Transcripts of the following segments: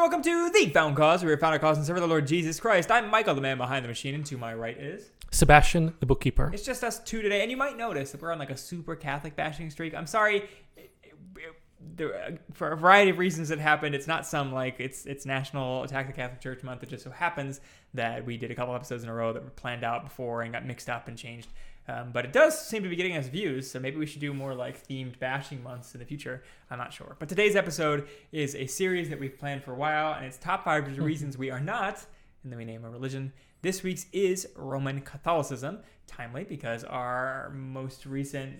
welcome to The Found Cause, where we found a cause and serve the Lord Jesus Christ. I'm Michael, the man behind the machine, and to my right is. Sebastian, the bookkeeper. It's just us two today, and you might notice that we're on like a super Catholic bashing streak. I'm sorry. it- it- there- For a variety of reasons that happened, it's not some like it's it's National Attack the Catholic Church Month. It just so happens that we did a couple episodes in a row that were planned out before and got mixed up and changed. Um, but it does seem to be getting us views, so maybe we should do more like themed bashing months in the future. I'm not sure. But today's episode is a series that we've planned for a while, and it's top five reasons we are not, and then we name a religion. This week's is Roman Catholicism. Timely because our most recent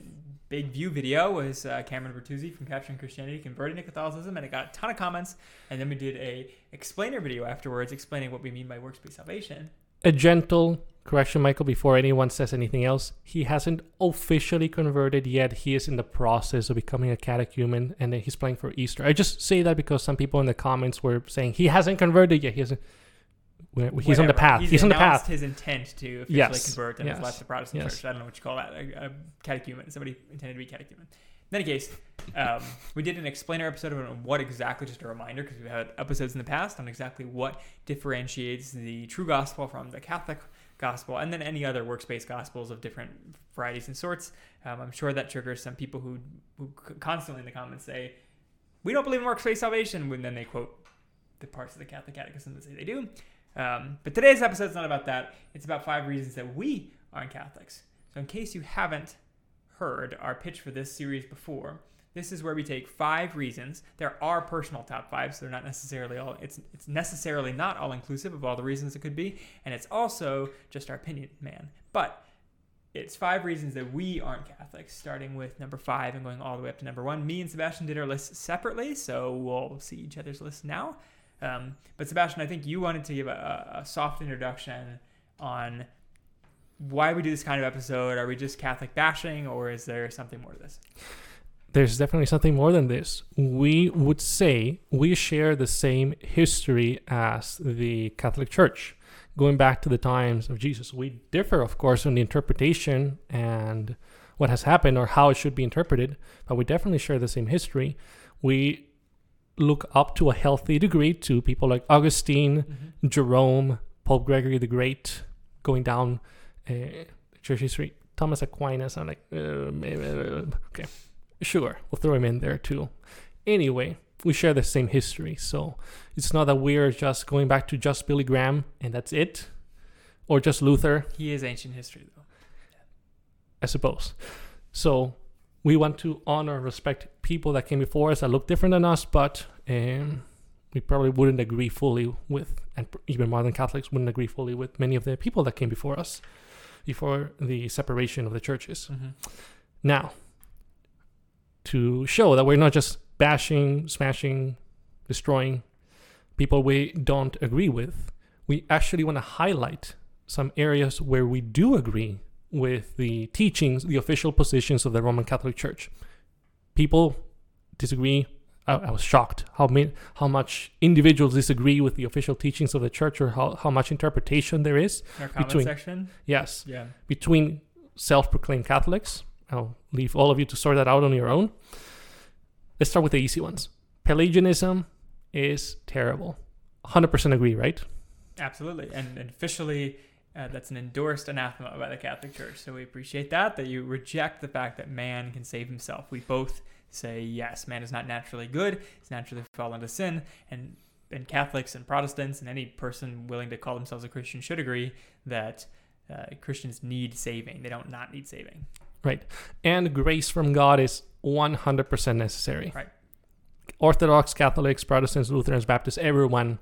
big view video was uh, Cameron Bertuzzi from Capturing Christianity converting to Catholicism, and it got a ton of comments. And then we did a explainer video afterwards explaining what we mean by works-based salvation. A gentle correction, Michael, before anyone says anything else. He hasn't officially converted yet. He is in the process of becoming a catechumen and then he's playing for Easter. I just say that because some people in the comments were saying he hasn't converted yet. He hasn't. He's on the path. He's, on the path. His intent to officially Yes. convert and has left the Protestant Yes. church. I don't know what you call that. A, a catechumen. Somebody intended to be catechumen. In any case, um, we did an explainer episode on what exactly, just a reminder, because we've had episodes in the past on exactly what differentiates the true gospel from the Catholic gospel, and then any other works-based gospels of different varieties and sorts. Um, I'm sure that triggers some people who, who constantly in the comments say, "We don't believe in works-based salvation," when then they quote the parts of the Catholic Catechism that say they do. Um, but today's episode is not about that. It's about five reasons that we aren't Catholics. So, in case you haven't heard our pitch for this series before, this is where we take five reasons. There are personal top fives. So they're not necessarily all. It's it's necessarily not all inclusive of all the reasons it could be, and it's also just our opinion, man. But it's five reasons that we aren't Catholics, starting with number five and going all the way up to number one. Me and Sebastian did our lists separately, so we'll see each other's lists now. Um, but Sebastian, I think you wanted to give a, a soft introduction on why we do this kind of episode. Are we just Catholic bashing, or is there something more to this? There's definitely something more than this. We would say we share the same history as the Catholic Church, going back to the times of Jesus. We differ, of course, on the interpretation and what has happened or how it should be interpreted, but we definitely share the same history. We look up to a healthy degree to people like Augustine, Jerome, Pope Gregory the Great, going down uh, church history. Thomas Aquinas, I'm like, uh, uh, okay, sure, we'll throw him in there too. Anyway, we share the same history, so it's not that we're just going back to just Billy Graham and that's it, or just Luther, He is ancient history, though. I suppose. So we want to honor and respect people that came before us that look different than us, but um, we probably wouldn't agree fully with, and even modern Catholics wouldn't agree fully with many of the people that came before us, before the separation of the churches. Now, to show that we're not just bashing, smashing, destroying people we don't agree with, we actually want to highlight some areas where we do agree with the teachings, the official positions of the Roman Catholic Church. People disagree. I, I was shocked how many, how much individuals disagree with the official teachings of the church, or how, how much interpretation there is. Our comment Between- section. Yes, Yeah. between self-proclaimed Catholics. I'll leave all of you to sort that out on your own. Let's start with the easy ones. Pelagianism is terrible. 100% agree, right? Absolutely, and, officially, uh, that's an endorsed anathema by the Catholic Church. So we appreciate that that you reject the fact that man can save himself. We both say yes, man is not naturally good; he's naturally fallen into sin, and and Catholics and Protestants and any person willing to call themselves a Christian should agree that uh, Christians need saving. They don't not need saving. Right. And grace from God is 100% necessary. Right. Orthodox, Catholics, Protestants, Lutherans, Baptists, everyone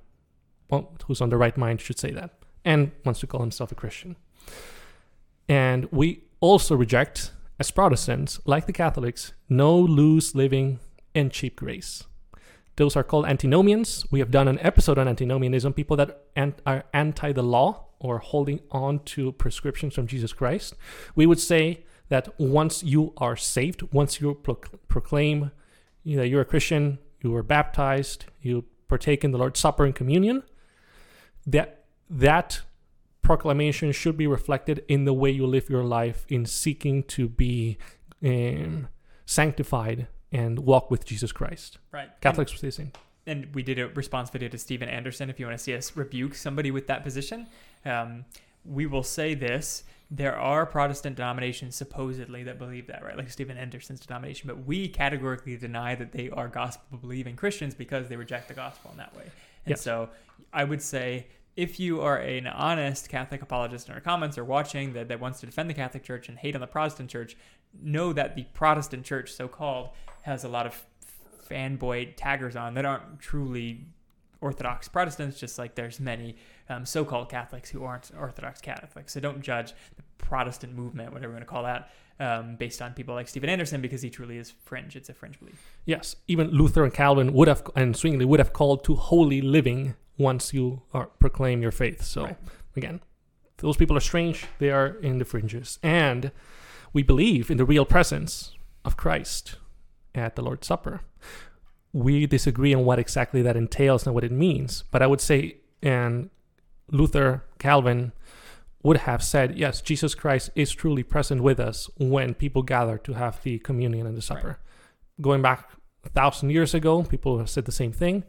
well, who's on the right mind should say that and wants to call himself a Christian. And we also reject, as Protestants, like the Catholics, no loose living and cheap grace. Those are called antinomians. We have done an episode on antinomianism, people that are anti the law or holding on to prescriptions from Jesus Christ. We would say that once you are saved, once you pro- proclaim you know, you're a Christian, you were baptized, you partake in the Lord's Supper and communion, that that proclamation should be reflected in the way you live your life in seeking to be um, sanctified and walk with Jesus Christ. Right. Catholics would say the same. and we did a response video to Steven Anderson. If you want to see us rebuke somebody with that position, um, we will say this. There are Protestant denominations supposedly that believe that, right? Like Steven Anderson's denomination, but we categorically deny that they are gospel believing Christians because they reject the gospel in that way. And so I would say if you are an honest Catholic apologist in our comments or watching that, that wants to defend the Catholic Church and hate on the Protestant Church, know that the Protestant Church, so called, has a lot of fanboy taggers on that aren't truly Orthodox Protestants, just like there's many um, so called Catholics who aren't Orthodox Catholics. So don't judge the Protestant movement, whatever you want to call that, um, based on people like Steven Anderson because he truly is fringe. It's a fringe belief. Yes, even Luther and Calvin would have, and Zwingli would have called to holy living once you are, proclaim your faith. So, Right. again, those people are strange. They are in the fringes. And we believe in the real presence of Christ at the Lord's Supper. We disagree on what exactly that entails and what it means. But I would say, and Luther, Calvin would have said, yes, Jesus Christ is truly present with us when people gather to have the communion and the supper. Going back a thousand years ago, people have said the same thing.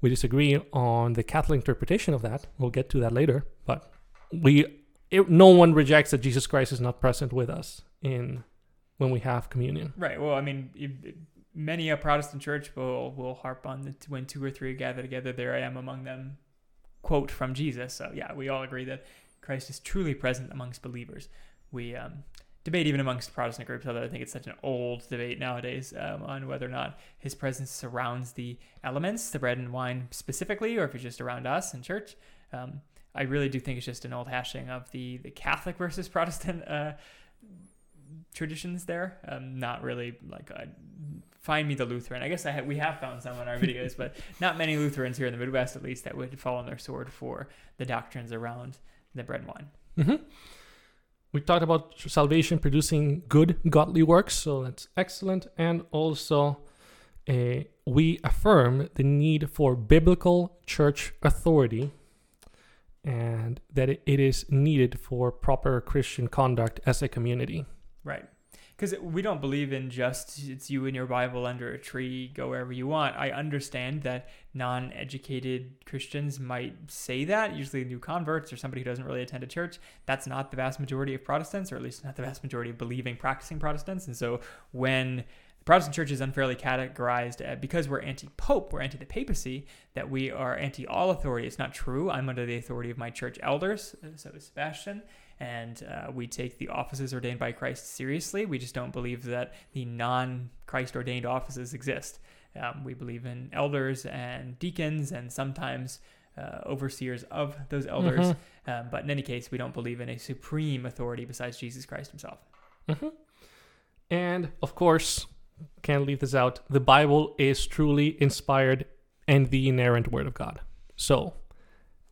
We disagree on the Catholic interpretation of that. We'll get to that later. But we, it, no one rejects that Jesus Christ is not present with us in when we have communion. Right. Well, I mean, many a Protestant church will will harp on the when two or three gather together, there I am among them. Quote from Jesus. So yeah, we all agree that Christ is truly present amongst believers. We um, debate even amongst Protestant groups, although I think it's such an old debate nowadays um, on whether or not His presence surrounds the elements, the bread and wine specifically, or if it's just around us in church. Um, I really do think it's just an old hashing of the the Catholic versus Protestant uh, traditions there. Um, not really like a, find me the Lutheran. I guess I ha- we have found some in our videos, but not many Lutherans here in the Midwest, at least, that would fall on their sword for the doctrines around the bread and wine. hmm We talked about salvation producing good, godly works, so that's excellent. And also, uh, we affirm the need for biblical church authority and that it, it is needed for proper Christian conduct as a community. Right. Because we don't believe in just it's you and your Bible under a tree, go wherever you want. I understand that non educated Christians might say that, usually new converts or somebody who doesn't really attend a church. That's not the vast majority of Protestants, or at least not the vast majority of believing, practicing Protestants. And so when the Protestant church is unfairly categorized uh, because we're anti pope, we're anti the papacy, that we are anti all authority. It's not true. I'm under the authority of my church elders, uh, so is Sebastian and uh, we take the offices ordained by Christ seriously. We just don't believe that the non Christ ordained offices exist. Um, we believe in elders and deacons and sometimes uh, overseers of those elders. Mhm. Um, but in any case, we don't believe in a supreme authority besides Jesus Christ himself. hmm And of course, can't leave this out. The Bible is truly inspired and the inerrant word of God. So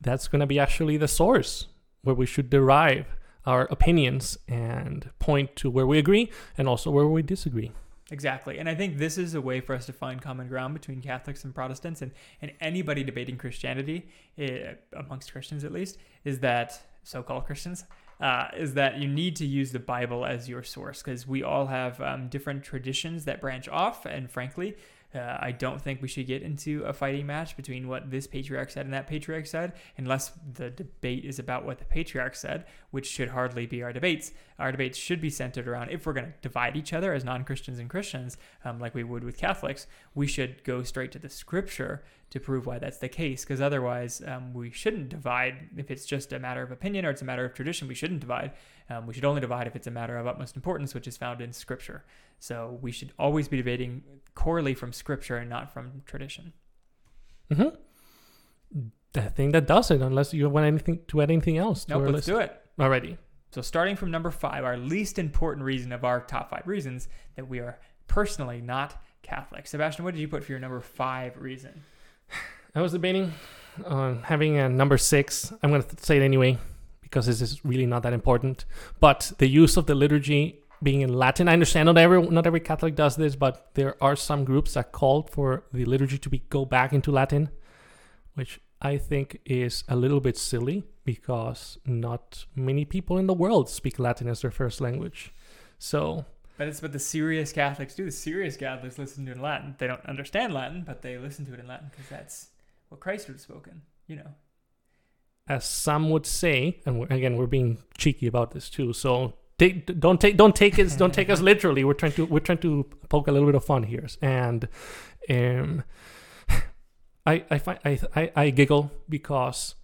that's going to be actually the source where we should derive our opinions and point to where we agree and also where we disagree. Exactly. And I think this is a way for us to find common ground between Catholics and Protestants and, and anybody debating Christianity, eh, amongst Christians at least, is that so called Christians, uh, is that you need to use the Bible as your source because we all have um, different traditions that branch off. And frankly, uh, I don't think we should get into a fighting match between what this patriarch said and that patriarch said, unless the debate is about what the patriarch said, which should hardly be our debates. Our debates should be centered around if we're going to divide each other as non Christians and Christians, um, like we would with Catholics, we should go straight to the scripture to prove why that's the case, because otherwise um, we shouldn't divide if it's just a matter of opinion or it's a matter of tradition. We shouldn't divide. Um, we should only divide if it's a matter of utmost importance, which is found in scripture. So we should always be debating corely from scripture and not from tradition. hmm I think that does it, unless you want anything to add anything else to Nope, let's list. do it. Alrighty. So starting from number five, our least important reason of our top five reasons that we are personally not Catholic. Sebastian, what did you put for your number five reason? I was debating on uh, having a number six. I'm going to say it anyway because this is really not that important. But the use of the liturgy being in Latin, I understand not every not every Catholic does this, but there are some groups that call for the liturgy to be go back into Latin, which I think is a little bit silly because not many people in the world speak Latin as their first language. So But it's what the serious Catholics do. The serious Catholics listen to it in Latin. They don't understand Latin, but they listen to it in Latin because that's what Christ would have spoken. You know. As some would say, and we're, again, we're being cheeky about this too. So take, don't take don't take us don't take us literally. We're trying to we're trying to poke a little bit of fun here, and um, I I find I, I I giggle because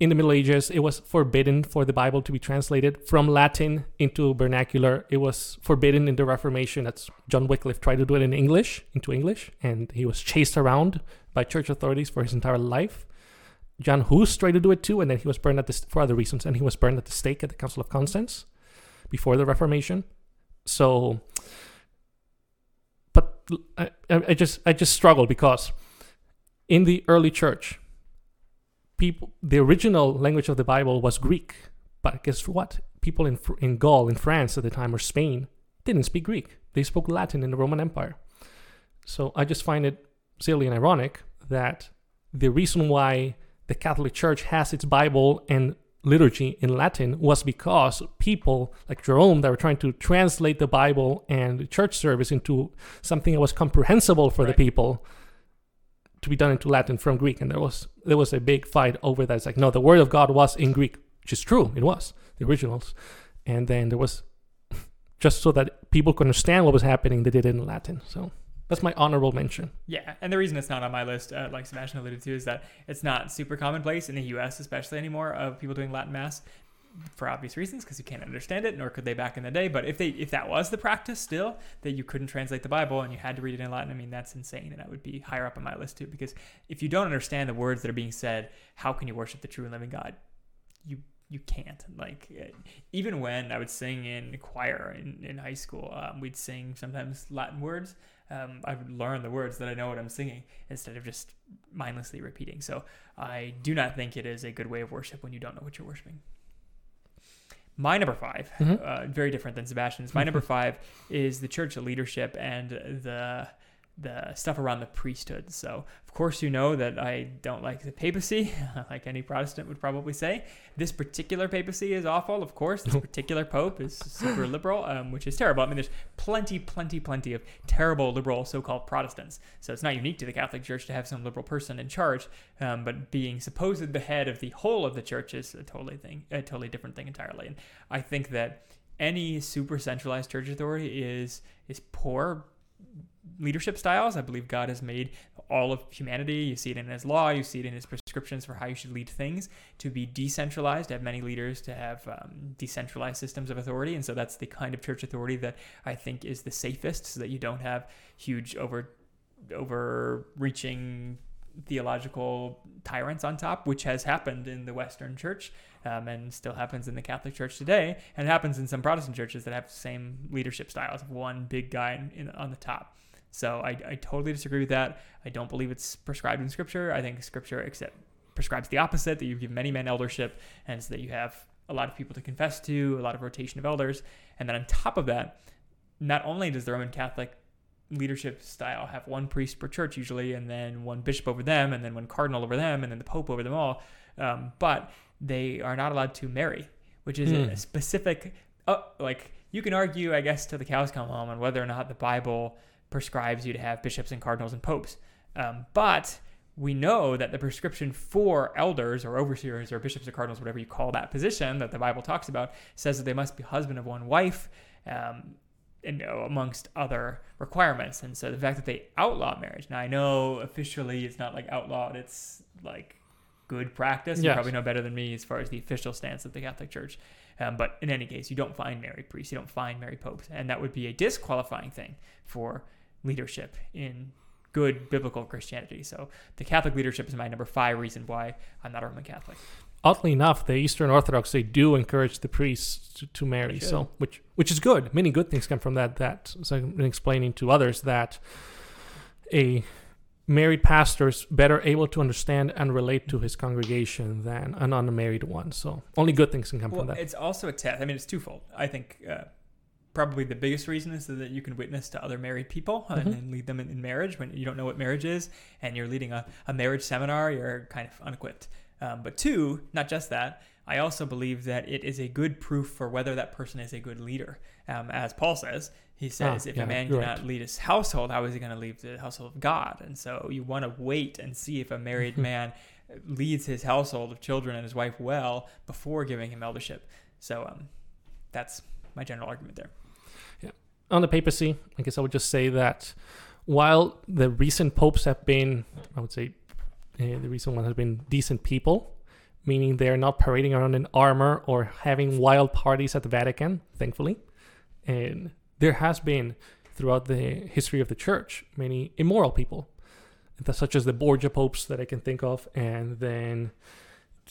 in the Middle Ages, it was forbidden for the Bible to be translated from Latin into vernacular. It was forbidden in the Reformation. That's John Wycliffe tried to do it in English, into English, and he was chased around by church authorities for his entire life. John Hus tried to do it too, and then he was burned at the for other reasons, and he was burned at the stake at the Council of Constance before the Reformation. So, but I, I just I just struggle because in the early church, people the original language of the Bible was Greek, but guess what? People in in Gaul, in France at the time, or Spain, didn't speak Greek. They spoke Latin in the Roman Empire. So I just find it silly and ironic that the reason why the Catholic Church has its Bible and liturgy in Latin was because people like Jerome that were trying to translate the Bible and church service into something that was comprehensible for Right. the people to be done into Latin from Greek. And there was there was a big fight over that. It's like, no, the word of God was in Greek, which is true. It was the originals. And then there was just so that people could understand what was happening, they did it in Latin. So that's my honorable mention. Yeah, and the reason it's not on my list, uh, like Sebastian alluded to, is that it's not super commonplace in the U.S., especially anymore, of people doing Latin mass for obvious reasons, because you can't understand it, nor could they back in the day. But if they, if that was the practice still, that you couldn't translate the Bible and you had to read it in Latin, I mean, that's insane, and that would be higher up on my list too. Because if you don't understand the words that are being said, how can you worship the true and living God? You you can't like uh, even when i would sing in choir in, in high school um, we'd sing sometimes latin words um, i would learn the words that i know what i'm singing instead of just mindlessly repeating so i do not think it is a good way of worship when you don't know what you're worshiping my number 5 Mhm. uh, very different than sebastian's my number five is the church leadership and the the stuff around the priesthood. So, of course, you know that I don't like the papacy, like any Protestant would probably say. This particular papacy is awful, of course. This particular pope is super liberal, um, which is terrible. I mean, there's plenty, plenty, plenty of terrible liberal so called Protestants. So, it's not unique to the Catholic Church to have some liberal person in charge, um, but being supposed the head of the whole of the church is a totally thing, a totally different thing entirely. And I think that any super centralized church authority is is poor leadership styles. I believe God has made all of humanity. You see it in His law. You see it in His prescriptions for how you should lead things to be decentralized. To have many leaders to have um, decentralized systems of authority, and so that's the kind of church authority that I think is the safest, so that you don't have huge over overreaching theological tyrants on top, which has happened in the Western Church um, and still happens in the Catholic Church today, and happens in some Protestant churches that have the same leadership styles of one big guy in, in, on the top. So I, I totally disagree with that. I don't believe it's prescribed in Scripture. I think Scripture except prescribes the opposite that you give many men eldership, and so that you have a lot of people to confess to, a lot of rotation of elders, and then on top of that, not only does the Roman Catholic leadership style have one priest per church usually, and then one bishop over them, and then one cardinal over them, and then the pope over them all, um, but they are not allowed to marry, which is Hmm. a specific. Uh, like you can argue, I guess, till the cows come home on whether or not the Bible prescribes you to have bishops and cardinals and popes, um, but we know that the prescription for elders or overseers or bishops or cardinals, whatever you call that position that the Bible talks about, says that they must be husband of one wife, um, and amongst other requirements. And so the fact that they outlaw marriage, now I know officially it's not like outlawed, it's like good practice. You probably know better than me as far as the official stance of the Catholic Church. Um, but in any case, you don't find married priests, you don't find married popes, and that would be a disqualifying thing for leadership in good biblical Christianity. So the Catholic leadership is my number five reason why I'm not a Roman Catholic. Oddly enough, the Eastern Orthodox they do encourage the priests to, to marry, so which which is good. Many good things come from that. That so I've been explaining to others that a married pastor is better able to understand and relate to his congregation than an unmarried one. So only good things can come Well, from that. it's also a test. I mean, it's twofold. I think uh, probably the biggest reason is so that you can witness to other married people and, Mhm. and lead them in, in marriage when you don't know what marriage is and you're leading a, a marriage seminar, you're kind of unequipped. Um, but two, not just that, I also believe that it is a good proof for whether that person is a good leader. Um, as Paul says, he says, Ah, if yeah, a man cannot right. lead his household, how is he going to lead the household of God? And so you want to wait and see if a married man leads his household of children and his wife well before giving him eldership. So um, that's my general argument there. On the papacy, I guess I would just say that while the recent popes have been, I would say, uh, the recent one has been decent people, meaning they're not parading around in armor or having wild parties at the Vatican, thankfully. And there has been, throughout the history of the church, many immoral people, such as the Borgia popes that I can think of, and then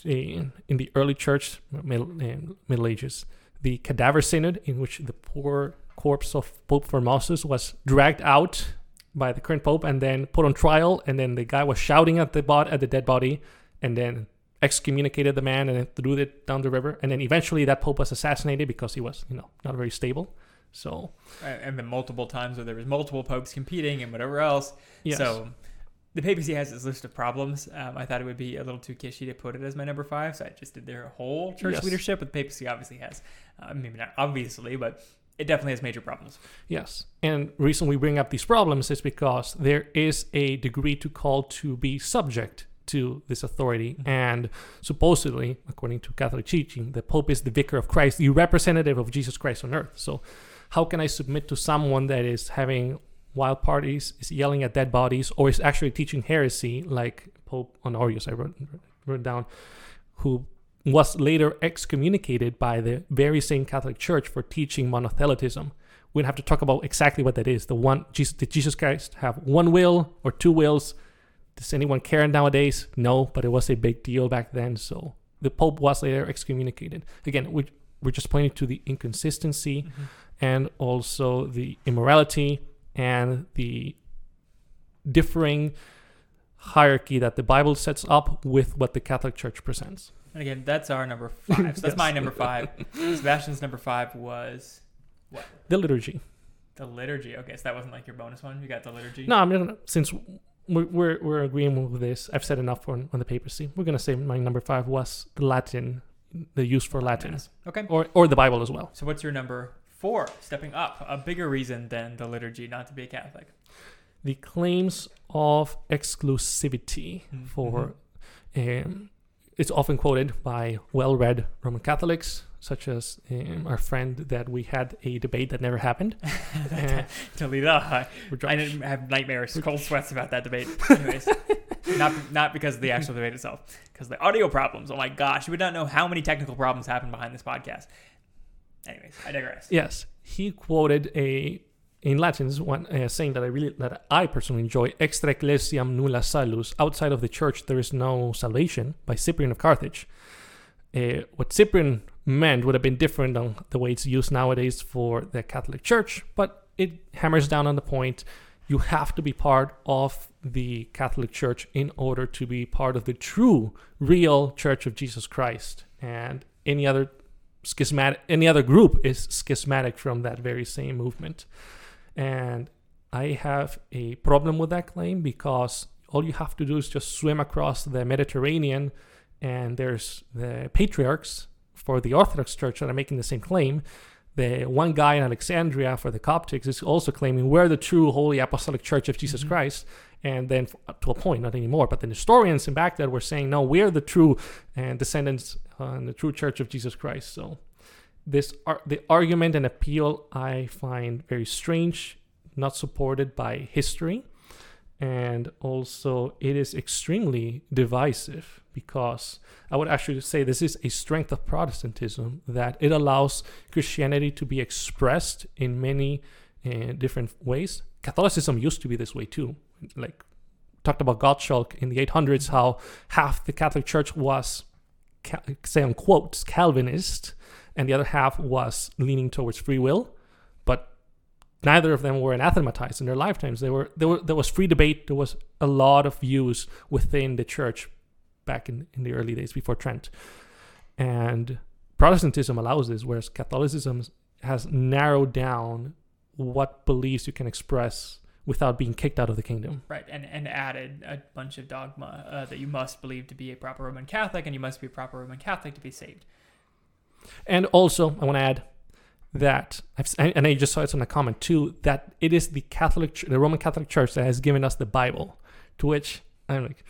in, in the early church, middle, um, Middle Ages, the Cadaver Synod, in which the poor corpse of Pope Formosus was dragged out by the current pope and then put on trial, and then the guy was shouting at the bod- at the dead body, and then excommunicated the man and then threw it down the river, and then eventually that pope was assassinated because he was, you know, not very stable. So And then multiple times where there was multiple popes competing and whatever else. yes, So the papacy has this list of problems. Um, I thought it would be a little too kishy to put it as my number five, so I just did their whole church Yes. leadership. But the papacy obviously has, uh, maybe not obviously, but it definitely has major problems. Yes. And reason we bring up these problems is because there is a degree to call to be subject to this authority. Mhm. And supposedly, according to Catholic teaching, the Pope is the vicar of Christ, the representative of Jesus Christ on earth. So how can I submit to someone that is having wild parties, is yelling at dead bodies, or is actually teaching heresy like Pope Honorius, I wrote, wrote down, who was later excommunicated by the very same Catholic Church for teaching monothelitism. We don't have to talk about exactly what that is. The one Jesus, did Jesus Christ have one will or two wills? Does anyone care nowadays? No, but it was a big deal back then. So the Pope was later excommunicated. Again, we, we're just pointing to the inconsistency mm-hmm. and also the immorality and the differing hierarchy that the Bible sets up with what the Catholic Church presents. And again, that's our number five. So that's Yes. my number five. Sebastian's number five was what? The liturgy. the liturgy. Okay, so that wasn't like your bonus one. You got the liturgy. No, I'm gonna since we're we're, we're agreeing with this. I've said enough on, on the papacy. We're gonna say my number five was the Latin, the use for Latin, Yes. Okay. or or the Bible as well. So what's your number four? Stepping up, a bigger reason than the liturgy not to be a Catholic. The claims of exclusivity Mhm. for um, it's often quoted by well-read Roman Catholics, such as um, our friend that we had a debate that never happened. Uh, to lead up, I, we're I dr- didn't have nightmares, cold sweats about that debate. Anyways, not not because of the actual debate itself, because the audio problems. Oh my gosh, you would not know how many technical problems happen behind this podcast. Anyways, I digress. Yes, he quoted a in Latin is one uh, saying that I really that I personally enjoy. Extra ecclesiam nulla salus. Outside of the church, there is no salvation. By Cyprian of Carthage. Uh, what Cyprian meant would have been different on the way it's used nowadays for the Catholic Church, but it hammers down on the point. You have to be part of the Catholic Church in order to be part of the true, real Church of Jesus Christ. And any other schismatic any other group is schismatic from that very same movement and i have a problem with that claim because all you have to do is just swim across the mediterranean and there's the patriarchs for the orthodox church that are making the same claim. The one guy in alexandria for the coptics is also claiming we're the true holy apostolic church of jesus Mhm. christ. And then f- to a point not anymore. But the Nestorians in baghdad were saying no we're the true uh, descendants uh, the true church of jesus christ. So this ar- the argument and appeal I find very strange, not supported by history, and also it is extremely divisive because I would actually say this is a strength of Protestantism that it allows Christianity to be expressed in many uh, different ways. Catholicism used to be this way too, like talked about Gottschalk in the 800s, how half the Catholic Church was, ca- say on quotes, Calvinist and the other half was leaning towards free will. But neither of them were anathematized in their lifetimes. They were there were there was free debate. There was a lot of views within the church back in, in the early days before Trent. And Protestantism allows this, whereas Catholicism has narrowed down what beliefs you can express without being kicked out of the kingdom. Right, and and added a bunch of dogma uh, that you must believe to be a proper Roman Catholic, and you must be a proper Roman Catholic to be saved. And also, I want to add that, I've, and I just saw it in a comment too, that it is the Catholic, the Roman Catholic Church that has given us the Bible. To which I'm like,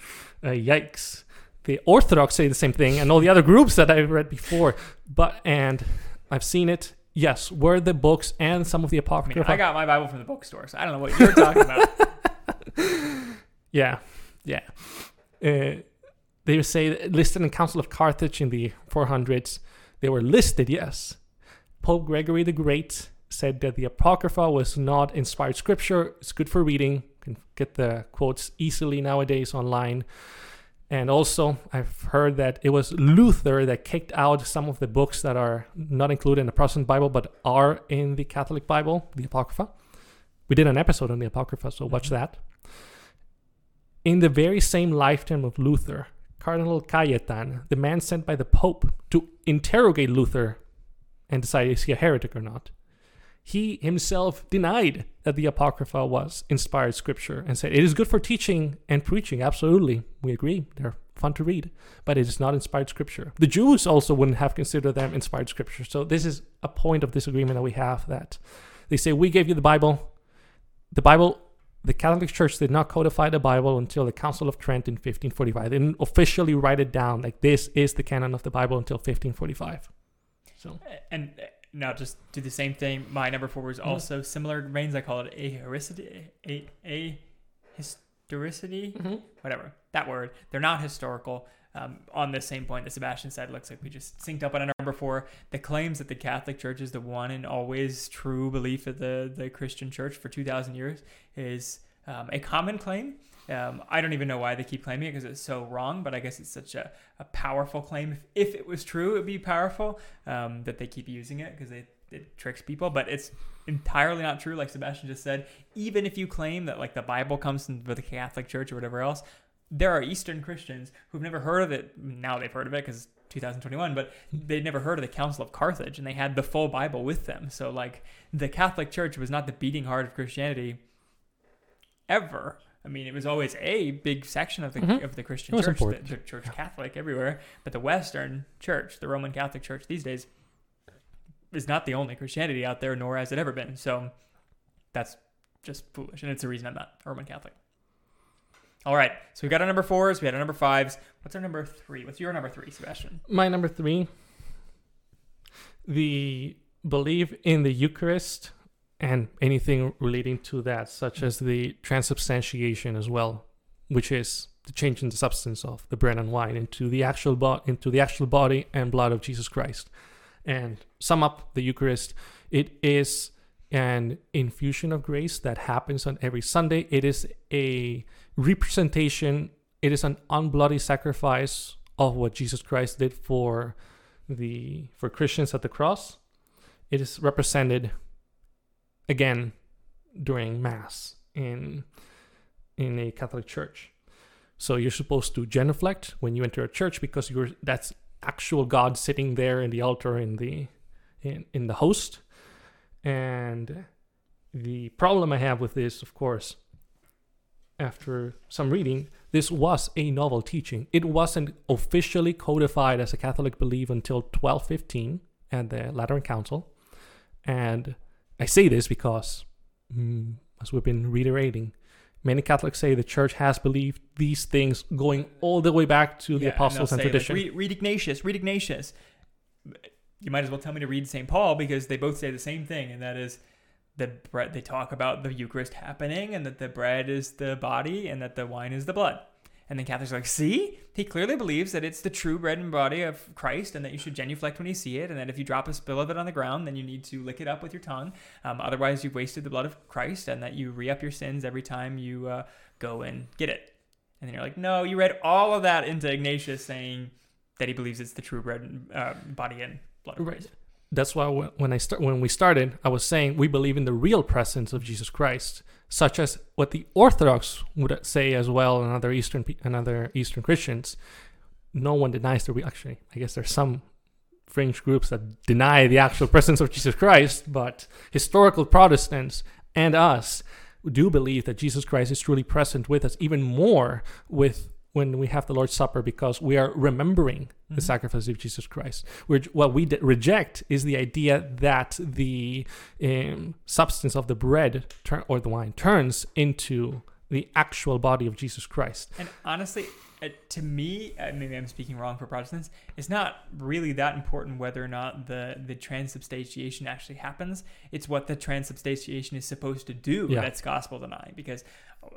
uh, yikes. The Orthodox say the same thing, and all the other groups that I've read before. But and I've seen it. Yes, were the books and some of the I mean, apocrypha. I got my Bible from the bookstore, so I don't know what you're talking about. Yeah, yeah. Uh, they say listed in Council of Carthage in the 400s. They were listed, yes. Pope Gregory the Great said that the Apocrypha was not inspired scripture. It's good for reading. You can get the quotes easily nowadays online. And also, I've heard that it was Luther that kicked out some of the books that are not included in the Protestant Bible but are in the Catholic Bible, the Apocrypha. We did an episode on the Apocrypha, so watch Mhm. that. In the very same lifetime of Luther, Cardinal Cajetan, the man sent by the Pope to interrogate Luther and decide is he a heretic or not, he himself denied that the Apocrypha was inspired scripture and said it is good for teaching and preaching. Absolutely, we agree. They're fun to read, but it is not inspired scripture. The Jews also wouldn't have considered them inspired scripture. So this is a point of disagreement that we have that they say we gave you the Bible. The Bible the Catholic Church did not codify the Bible until the Council of Trent in 1545. They didn't officially write it down like this is the canon of the Bible until 1545. So and uh, now just do the same thing. My number four was Mhm. also similar veins. I call it ahistoricity. A, a historicity. whatever that word they're not historical um, on the same point that sebastian said looks like we just synced up on a number four the claims that the catholic church is the one and always true belief of the, the christian church for 2000 years is um, a common claim. Um, i don't even know why they keep claiming it because it's so wrong but i guess it's such a, a powerful claim. If, if it was true it would be powerful um, that they keep using it because it, it tricks people but it's entirely not true. Like sebastian just said even if you claim that like the Bible comes from the Catholic Church or whatever else, there are Eastern Christians who've never heard of it. Now they've heard of it because 2021, but they'd never heard of the Council of Carthage and they had the full Bible with them. So like the Catholic Church was not the beating heart of Christianity ever. I mean, it was always a big section of the Mhm. of the Christian church, the, the Church Catholic everywhere, but the Western Church, the Roman Catholic Church these days, is not the only Christianity out there, nor has it ever been. So that's just foolish, and it's the reason I'm not a Roman Catholic. All right, so we got our number fours, we had our number fives. What's our number three? What's your number three, Sebastian? my number three, the belief in the Eucharist and anything relating to that, such as the transubstantiation as well, which is the change in the substance of the bread and wine into the actual bo- into the actual body and blood of Jesus Christ. And sum up the Eucharist, it is an infusion of grace that happens on every Sunday. It is a representation, it is an unbloody sacrifice of what Jesus Christ did for the for Christians at the cross. It is represented again during mass in in a Catholic church. So you're supposed to genuflect when you enter a church because you're that's actual God sitting there in the altar in the in, in the host. And the problem I have with this, of course, after some reading, this was a novel teaching. It wasn't officially codified as a Catholic belief until 1215 at the Lateran Council. And I say this because, mm, as we've been reiterating, many Catholics say the church has believed these things going all the way back to the Yeah, and apostles they'll and say, like, tradition. read, read Ignatius, read Ignatius. You might as well tell me to read St. Paul because they both say the same thing, and that is the bread. They talk about the Eucharist happening, and that the bread is the body, and that the wine is the blood. And then Catholics are like, see, he clearly believes that it's the true bread and body of Christ, and that you should genuflect when you see it, and that if you drop a spill of it on the ground, then you need to lick it up with your tongue. Um, otherwise, you've wasted the blood of Christ, and that you re up your sins every time you uh, go and get it. And then you're like, no, you read all of that into Ignatius saying that he believes it's the true bread and uh, body and blood of Right. That's why when I start when we started, I was saying we believe in the real presence of Jesus Christ, such as what the Orthodox would say as well, and other Eastern and other Eastern Christians. No one denies the real. Actually, I guess there's some fringe groups that deny the actual presence of Jesus Christ, but historical Protestants and us do believe that Jesus Christ is truly present with us, even more with when we have the Lord's Supper, because we are remembering the Mhm. sacrifice of Jesus Christ. We're, what we de- reject is the idea that the um, substance of the bread tur- or the wine turns into the actual body of Jesus Christ. And honestly, uh, to me, uh, maybe I'm speaking wrong for Protestants. It's not really that important whether or not the the transubstantiation actually happens. It's what the transubstantiation is supposed to do Yeah. that's gospel denying. Because,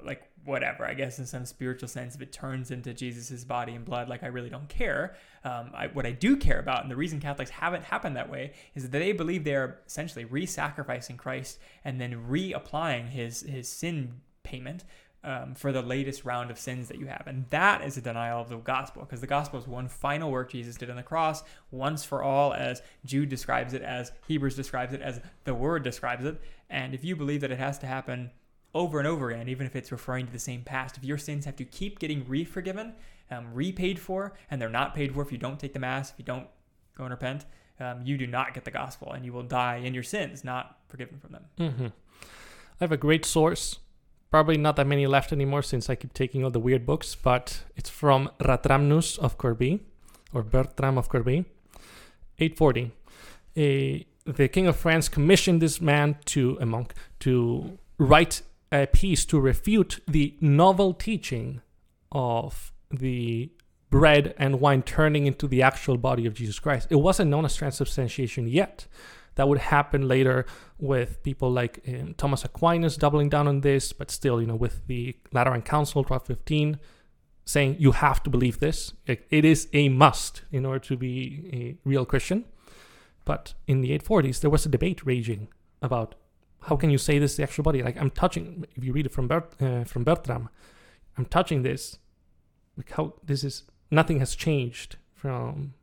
like, whatever, I guess in some spiritual sense, if it turns into Jesus's body and blood, like I really don't care. Um, I, what I do care about, and the reason Catholics haven't happened that way, is that they believe they are essentially re-sacrificing Christ and then reapplying his his sin payment um, for the latest round of sins that you have. And that is a denial of the gospel because the gospel is one final work Jesus did on the cross, once for all, as Jude describes it, as Hebrews describes it, as the Word describes it. And if you believe that it has to happen over and over again, even if it's referring to the same past, if your sins have to keep getting re forgiven, um, repaid for, and they're not paid for if you don't take the Mass, if you don't go and repent, um, you do not get the gospel and you will die in your sins, not forgiven from them. hmm I have a great source. Probably not that many left anymore since I keep taking all the weird books, but it's from Ratramnus of Corbie, or Bertram of Corbie, 840. A, the king of France commissioned this man to a monk to write a piece to refute the novel teaching of the bread and wine turning into the actual body of Jesus Christ. It wasn't known as transubstantiation yet. That would happen later with people like um, Thomas Aquinas doubling down on this, but still, you know, with the Lateran Council 1215 saying you have to believe this. It, it is a must in order to be a real Christian. But in the 840s, there was a debate raging about how can you say this is the actual body? Like I'm touching. If you read it from Bert, uh, from Bertram, I'm touching this. Like how this is nothing has changed from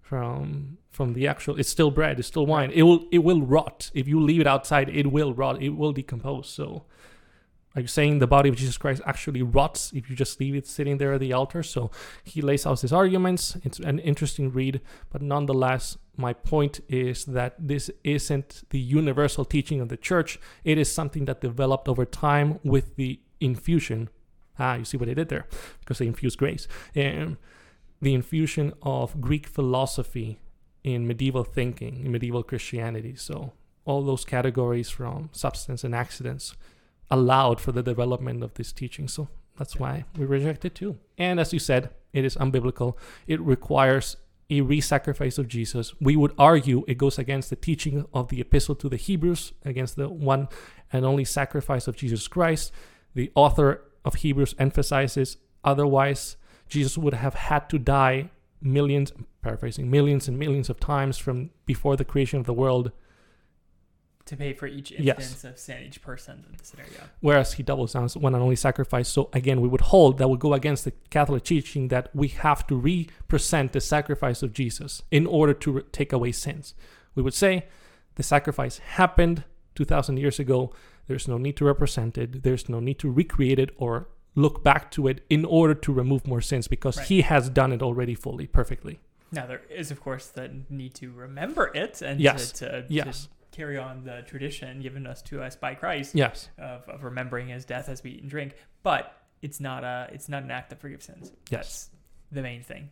from from the actual. It's still bread. It's still wine. It will it will rot if you leave it outside. It will rot. It will decompose. So. You saying the body of Jesus Christ actually rots if you just leave it sitting there at the altar? So he lays out his arguments. It's an interesting read, but nonetheless, my point is that this isn't the universal teaching of the church. It is something that developed over time with the infusion. Ah, you see what I did there? Because they infused grace. And the infusion of Greek philosophy in medieval thinking, in medieval Christianity. So all those categories from substance and accidents allowed for the development of this teaching. So that's why we reject it too. And as you said, it is unbiblical. It requires a re-sacrifice of Jesus. We would argue it goes against the teaching of the epistle to the Hebrews, against the one and only sacrifice of Jesus Christ. The author of Hebrews emphasizes otherwise Jesus would have had to die millions, paraphrasing, millions and millions of times from before the creation of the world To pay for each Yes. instance of sin, each person in the scenario. whereas he doubles down on one and only sacrifice. So again, we would hold that would go against the Catholic teaching that we have to represent the sacrifice of Jesus in order to re- take away sins. We would say the sacrifice happened 2,000 years ago. There's no need to represent it. There's no need to recreate it or look back to it in order to remove more sins because Right. he has done it already fully, perfectly. Now there is, of course, the need to remember it and Yes. to, to, Yes. to carry on the tradition given us to us by Christ Yes. of, of remembering His death as we eat and drink. But it's not a it's not an act that forgives sins. Yes. That's the main thing.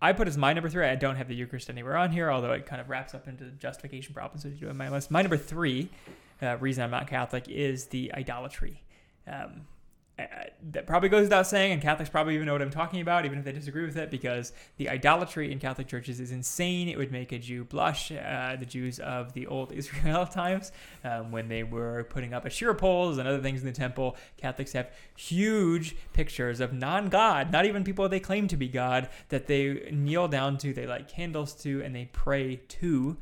I put as my number three. I don't have the Eucharist anywhere on here, although it kind of wraps up into the justification problems as you do in my list. My number three, uh, reason I'm not Catholic, is the idolatry. Um, that probably goes without saying, and Catholics probably even know what I'm talking about, even if they disagree with it, because the idolatry in Catholic churches is insane. It would make a Jew blush. Uh, the Jews of the old Israel times, um, when they were putting up Asherah poles and other things in the temple, Catholics have huge pictures of non-God, not even people they claim to be God, that they kneel down to, they light candles to, and they pray to,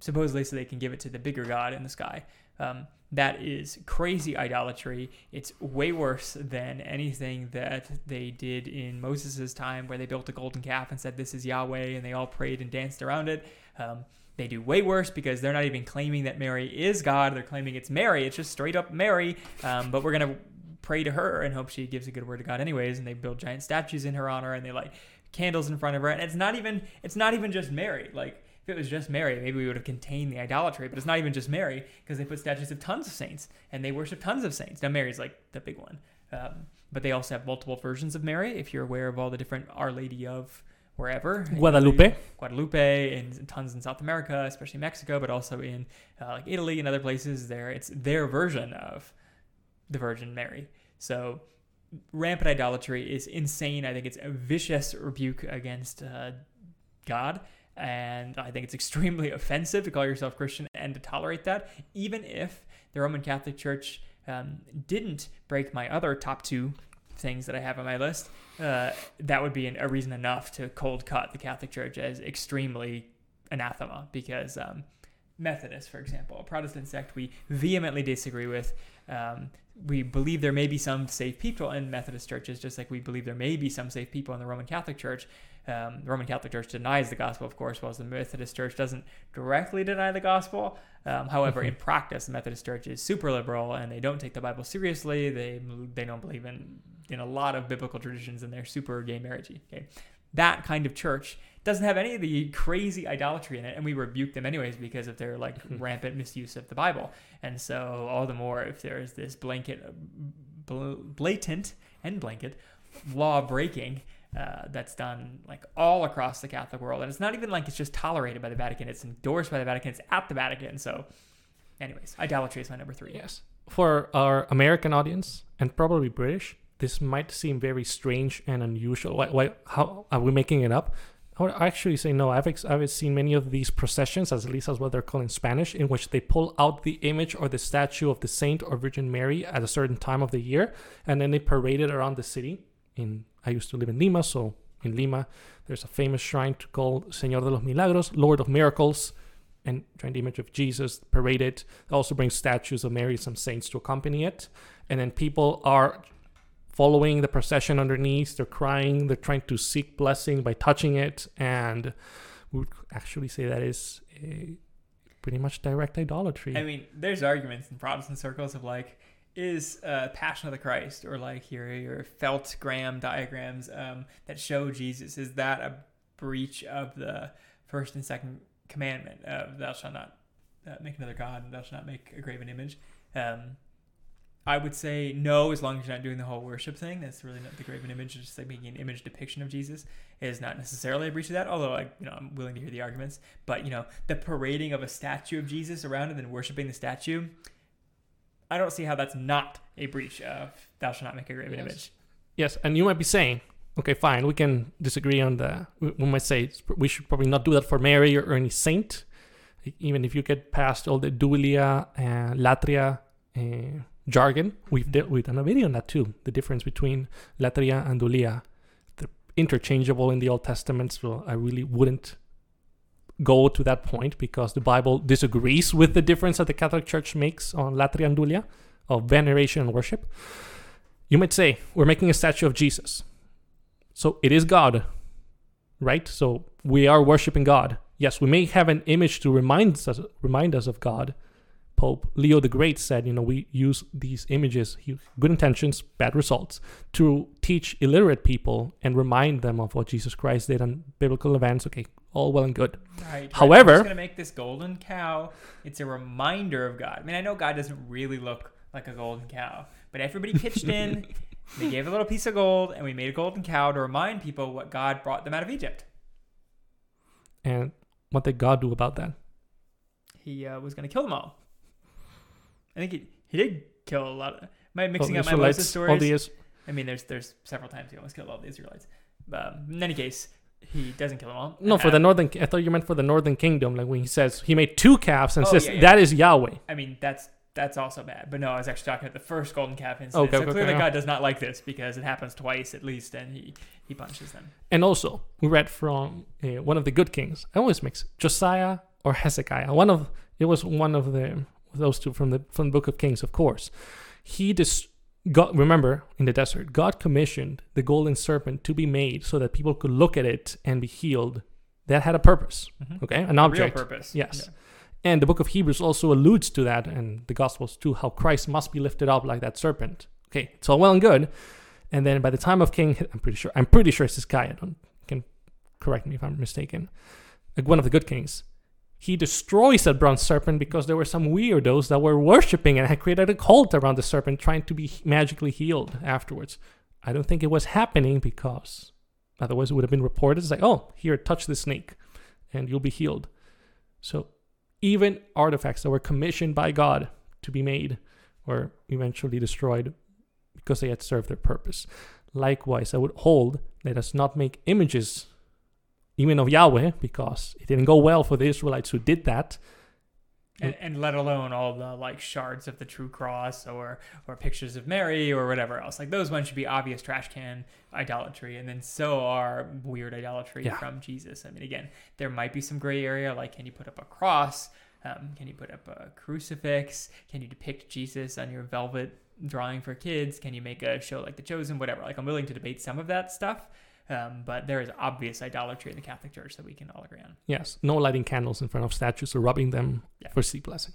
supposedly so they can give it to the bigger God in the sky. Um, that is crazy idolatry. It's way worse than anything that they did in Moses' time, where they built a golden calf and said, This is Yahweh, and they all prayed and danced around it. Um, they do way worse because they're not even claiming that Mary is God. They're claiming it's Mary. It's just straight up Mary. Um, but we're going to pray to her and hope she gives a good word to God anyways. And they build giant statues in her honor and they light candles in front of her. And it's not even, it's not even just Mary. Like, If it was just Mary, maybe we would have contained the idolatry. But it's not even just Mary because they put statues of tons of saints and they worship tons of saints. Now Mary's like the big one, um, but they also have multiple versions of Mary. If you're aware of all the different Our Lady of wherever Guadalupe. Guadalupe and tons in South America, especially Mexico, but also in uh, like Italy and other places. There, it's their version of the Virgin Mary. So rampant idolatry is insane. I think it's a vicious rebuke against uh, God. And I think it's extremely offensive to call yourself Christian and to tolerate that, even if the Roman Catholic Church um, didn't break my other top two things that I have on my list. Uh, that would be an, a reason enough to cold cut the Catholic Church as extremely anathema because um, Methodists, for example, a Protestant sect we vehemently disagree with. Um, we believe there may be some safe people in Methodist churches, just like we believe there may be some safe people in the Roman Catholic Church. Um, the Roman Catholic Church denies the gospel, of course, while the Methodist Church doesn't directly deny the gospel. Um, however, in practice, the Methodist Church is super liberal and they don't take the Bible seriously. They they don't believe in in a lot of biblical traditions and they're super gay marriagey. Okay, that kind of church doesn't have any of the crazy idolatry in it, and we rebuke them anyways because of their like rampant misuse of the Bible. And so, all the more if there's this blanket, blatant and blanket law breaking uh, that's done like all across the Catholic world. And it's not even like it's just tolerated by the Vatican, it's endorsed by the Vatican, it's at the Vatican. So, anyways, idolatry is my number three. Yes. For our American audience and probably British, this might seem very strange and unusual. Why, why, how are we making it up? I would actually say no. I've, ex- I've seen many of these processions, as at least as what they're called in Spanish, in which they pull out the image or the statue of the Saint or Virgin Mary at a certain time of the year, and then they parade it around the city in I used to live in Lima, so in Lima, there's a famous shrine called Señor de los Milagros, Lord of Miracles, and the image of Jesus paraded. They also bring statues of Mary, some saints to accompany it, and then people are following the procession underneath. They're crying. They're trying to seek blessing by touching it, and we would actually say that is pretty much direct idolatry. I mean, there's arguments in Protestant circles of like is uh, Passion of the Christ or like your your Feltgram diagrams um, that show Jesus. Is that a breach of the first and second commandment of Thou shalt not uh, make another god and Thou shalt not make a graven image? Um, I would say no, as long as you're not doing the whole worship thing. That's really not the graven image, It's just like making an image depiction of Jesus is not necessarily a breach of that. Although I, you know, I'm willing to hear the arguments. But you know, the parading of a statue of Jesus around and then worshiping the statue I don't see how that's not a breach of thou shalt not make a graven yes. image. Yes, and you might be saying, okay, fine, we can disagree on the. We might say we should probably not do that for Mary or, any saint, even if you get past all the dulia and latria uh, jargon. We've we've done a video on that too. The difference between latria and dulia, they're interchangeable in the Old Testament. So I really wouldn't go to that point because the Bible disagrees with the difference that the Catholic Church makes on Latria and Dulia of veneration and worship. You might say, we're making a statue of Jesus. So it is God, right? So we are worshiping God. Yes, we may have an image to remind us, remind us of God. Pope Leo the Great said, you know, we use these images, good intentions, bad results, to teach illiterate people and remind them of what Jesus Christ did on biblical events. Okay, all well and good. Right. However, I'm just gonna make this golden cow. It's a reminder of God. I mean, I know God doesn't really look like a golden cow, but everybody pitched in. they gave a little piece of gold, and we made a golden cow to remind people what God brought them out of Egypt. And what did God do about that? He uh, was going to kill them all. I think he, he did kill a lot. Of, am I mixing up my Moses stories? All the is- I mean, there's there's several times he almost killed all the Israelites. Um, in any case, he doesn't kill them all. No, for the northern. I thought you meant for the northern kingdom, like when he says he made two calves and oh, says yeah, yeah. that is Yahweh. I mean, that's that's also bad. But no, I was actually talking about the first golden calf incident. Okay, so okay, clearly okay, God does not like this because it happens twice at least, and he he punishes them. And also, we read from uh, one of the good kings. I always mix Josiah or Hezekiah. One of it was one of the those two from the from the book of Kings, of course. He dis- God, remember in the desert, God commissioned the golden serpent to be made so that people could look at it and be healed. That had a purpose, mm-hmm. okay, an object. Real purpose. Yes. Yeah. And the book of Hebrews also alludes to that, and the Gospels too, how Christ must be lifted up like that serpent. Okay, it's all well and good. And then by the time of King, I'm pretty sure, I'm pretty sure it's Hezekiah. Don't can correct me if I'm mistaken. Like one of the good kings. He destroys that bronze serpent because there were some weirdos that were worshiping and had created a cult around the serpent trying to be magically healed afterwards. I don't think it was happening because otherwise it would have been reported as like, oh, here, touch the snake and you'll be healed. So even artifacts that were commissioned by God to be made were eventually destroyed because they had served their purpose. Likewise, I would hold, let us not make images even of Yahweh, because it didn't go well for the Israelites who did that. And, and let alone all the like shards of the true cross or or pictures of Mary or whatever else. Like those ones should be obvious trash can idolatry, and then so are weird idolatry Yeah. from Jesus. I mean, again, there might be some gray area, like can you put up a cross? Um, can you put up a crucifix? Can you depict Jesus on your velvet drawing for kids? Can you make a show like The Chosen? Whatever. Like I'm willing to debate some of that stuff, um, but there is obvious idolatry in the Catholic Church that we can all agree on. Yes, no lighting candles in front of statues or rubbing them Yeah. for sea blessing.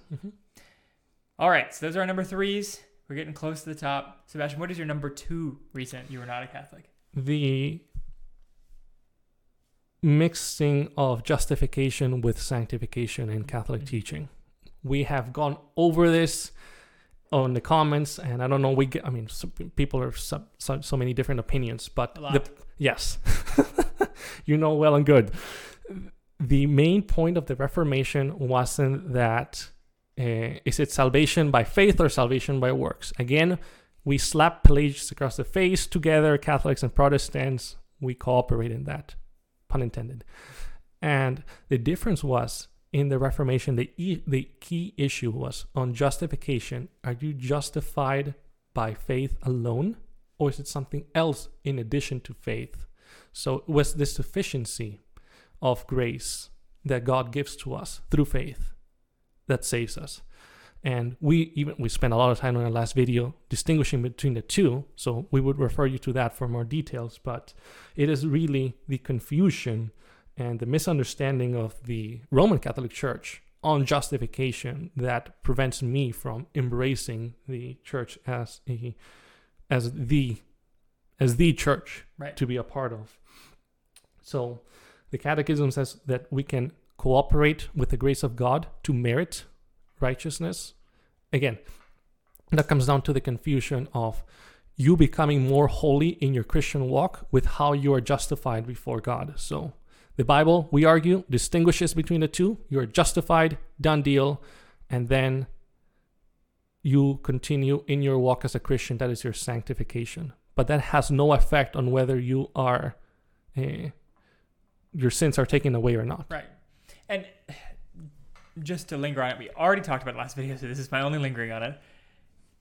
All right, so those are our number threes. We're getting close to the top. Sebastian, what is your number two reason you were not a Catholic? The mixing of justification with sanctification in Catholic Mhm. teaching. We have gone over this on the comments, and I don't know. We get, I mean, so, people are so, so, so many different opinions, but the. Yes. you know well and good. The main point of the Reformation wasn't that uh, is it salvation by faith or salvation by works? Again, we slap Pelagius across the face together, Catholics and Protestants. We cooperate in that, pun intended. And the difference was in the Reformation, the, e- the key issue was on justification. Are you justified by faith alone? or is it something else in addition to faith? So was the sufficiency of grace that God gives to us through faith that saves us. And we even we spent a lot of time in our last video distinguishing between the two. So we would refer you to that for more details. But it is really the confusion and the misunderstanding of the Roman Catholic Church on justification that prevents me from embracing the church as a as the as the church Right. to be a part of. So the catechism says that we can cooperate with the grace of God to merit righteousness. Again, that comes down to the confusion of you becoming more holy in your Christian walk with how you are justified before God. So the Bible, we argue, distinguishes between the two. You are justified, done deal, and then you continue in your walk as a Christian. That is your sanctification. But that has no effect on whether you are, uh, your sins are taken away or not. Right. And just to linger on it, we already talked about it last video, so this is my only lingering on it.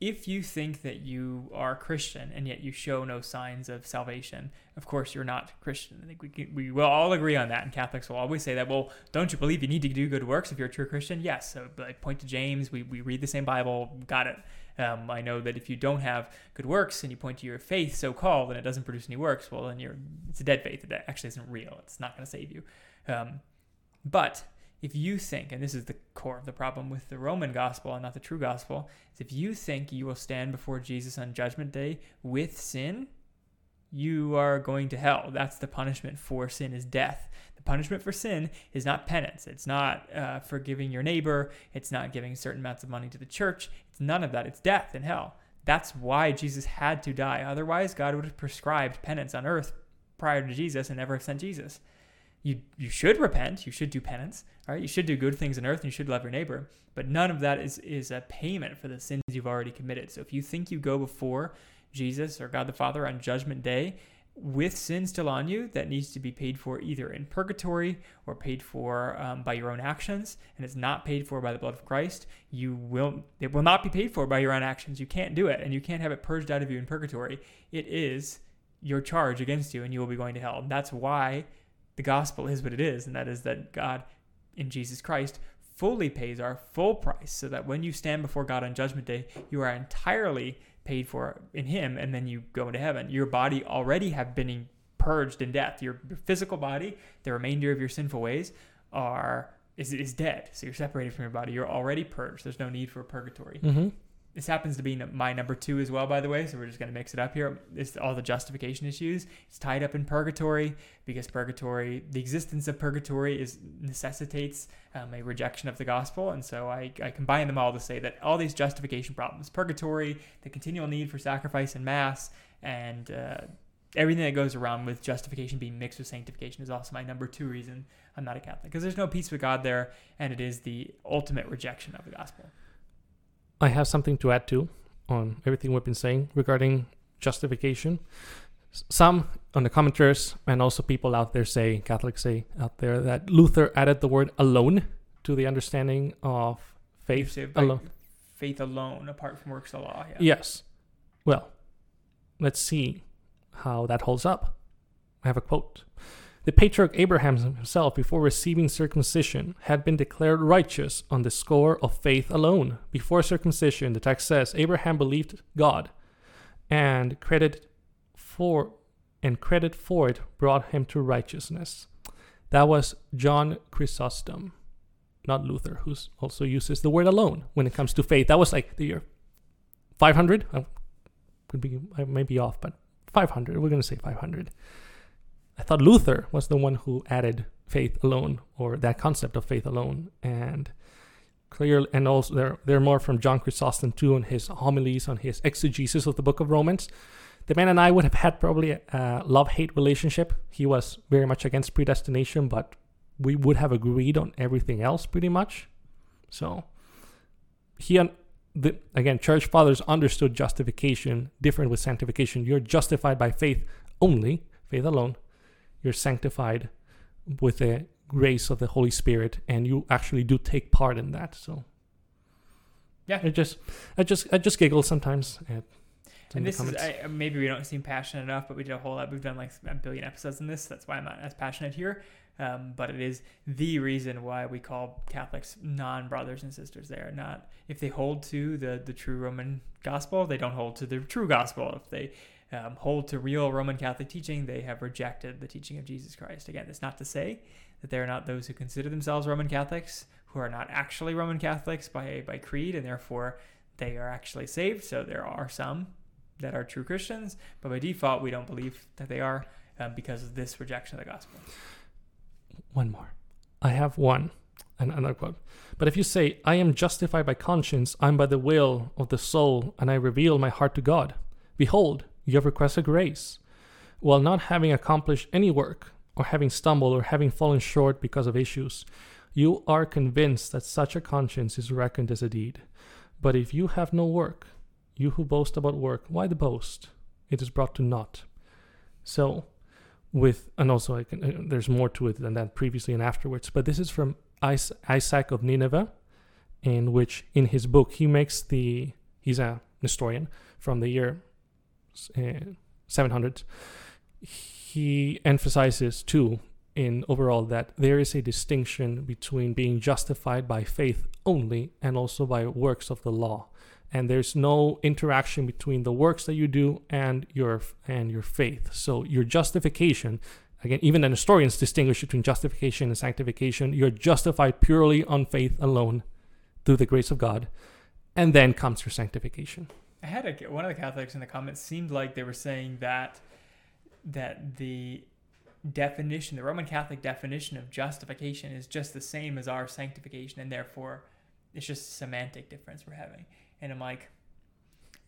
If you think that you are Christian and yet you show no signs of salvation, of course you're not Christian. I think we can, we will all agree on that, and Catholics will always say that. Well, don't you believe you need to do good works if you're a true Christian? Yes. So I point to James. We, we read the same Bible. Got it. Um, I know that if you don't have good works and you point to your faith, so called, and it doesn't produce any works, well, then you're it's a dead faith. It actually isn't real. It's not going to save you. Um, but if you think, and this is the core of the problem with the Roman gospel and not the true gospel, is if you think you will stand before Jesus on judgment day with sin, you are going to hell. That's the punishment for sin is death. The punishment for sin is not penance. It's not uh, forgiving your neighbor. It's not giving certain amounts of money to the church. It's none of that. It's death in hell. That's why Jesus had to die. Otherwise, God would have prescribed penance on earth prior to Jesus and never have sent Jesus you you should repent, you should do penance, right? You should do good things on earth, and you should love your neighbor. But none of that is is a payment for the sins you've already committed. So if you think you go before Jesus or God the Father on Judgment Day with sin still on you that needs to be paid for either in purgatory or paid for um, by your own actions, and it's not paid for by the blood of Christ, you will it will not be paid for by your own actions. You can't do it, and you can't have it purged out of you in purgatory. It is your charge against you, and you will be going to hell. That's why the gospel is what it is, and that is that God in Jesus Christ fully pays our full price, so that when you stand before God on Judgment Day, you are entirely paid for in Him, and then you go into heaven. Your body already have been purged in death. Your, physical body, the remainder of your sinful ways, are is, is dead. So you're separated from your body. You're already purged. There's no need for purgatory. Mm-hmm. This happens to be my number two as well, by the way. So we're just going to mix it up here. It's all the justification issues. It's tied up in purgatory because purgatory, the existence of purgatory, is necessitates um, a rejection of the gospel. And so I, I combine them all to say that all these justification problems, purgatory, the continual need for sacrifice and mass, and uh, everything that goes around with justification being mixed with sanctification is also my number two reason I'm not a Catholic because there's no peace with God there, and it is the ultimate rejection of the gospel. I have something to add to on everything we've been saying regarding justification. Some on the commenters and also people out there say, Catholics say out there, that Luther added the word alone to the understanding of faith alone. faith alone, apart from works of law. Yeah. Yes. Well, let's see how that holds up. I have a quote. The patriarch Abraham himself, before receiving circumcision, had been declared righteous on the score of faith alone. Before circumcision, the text says Abraham believed God, and credit for and credit for it brought him to righteousness. That was John Chrysostom, not Luther, who also uses the word alone when it comes to faith. That was like the year 500. I could be I may be off, but 500. We're going to say 500. I thought Luther was the one who added faith alone or that concept of faith alone and clear and also there there are more from John Chrysostom too on his homilies on his exegesis of the book of Romans. The man and I would have had probably a love-hate relationship. He was very much against predestination, but we would have agreed on everything else pretty much. So he un- the, again, church fathers understood justification different with sanctification. You're justified by faith only, faith alone. You're sanctified with the grace of the Holy Spirit, and you actually do take part in that. So, Yeah. I just, I just, I just giggle sometimes at And this is. I, maybe we don't seem passionate enough, but we did a whole lot. We've done like a billion episodes in this. That's why I'm not as passionate here. Um, but it is the reason why we call Catholics non-brothers and sisters. They are not. If they hold to the the true Roman gospel, they don't hold to the true gospel. If they um, hold to real Roman Catholic teaching, they have rejected the teaching of Jesus Christ. Again, it's not to say that they are not those who consider themselves Roman Catholics, who are not actually Roman Catholics by by creed, and therefore they are actually saved. So there are some that are true Christians, but by default, we don't believe that they are um, because of this rejection of the gospel. one more. I have one, another quote. But if you say, I am justified by conscience, I'm by the will of the soul, and I reveal my heart to God, behold, you have requested grace, while not having accomplished any work, or having stumbled, or having fallen short because of issues, you are convinced that such a conscience is reckoned as a deed. But if you have no work, you who boast about work, why the boast? It is brought to naught. So, with and also I can, uh, there's more to it than that previously and afterwards but this is from isaac of nineveh in which in his book he makes the he's a historian from the year Uh, 700 he emphasizes too in overall that there is a distinction between being justified by faith only and also by works of the law. And there's no interaction between the works that you do and your and your faith. So your justification again even the historians distinguish between justification and sanctification you're justified purely on faith alone through the grace of god and then comes your sanctification I had a, one of the Catholics in the comments seemed like they were saying that that the definition, the Roman Catholic definition of justification, is just the same as our sanctification, and therefore it's just a semantic difference we're having. And I'm like,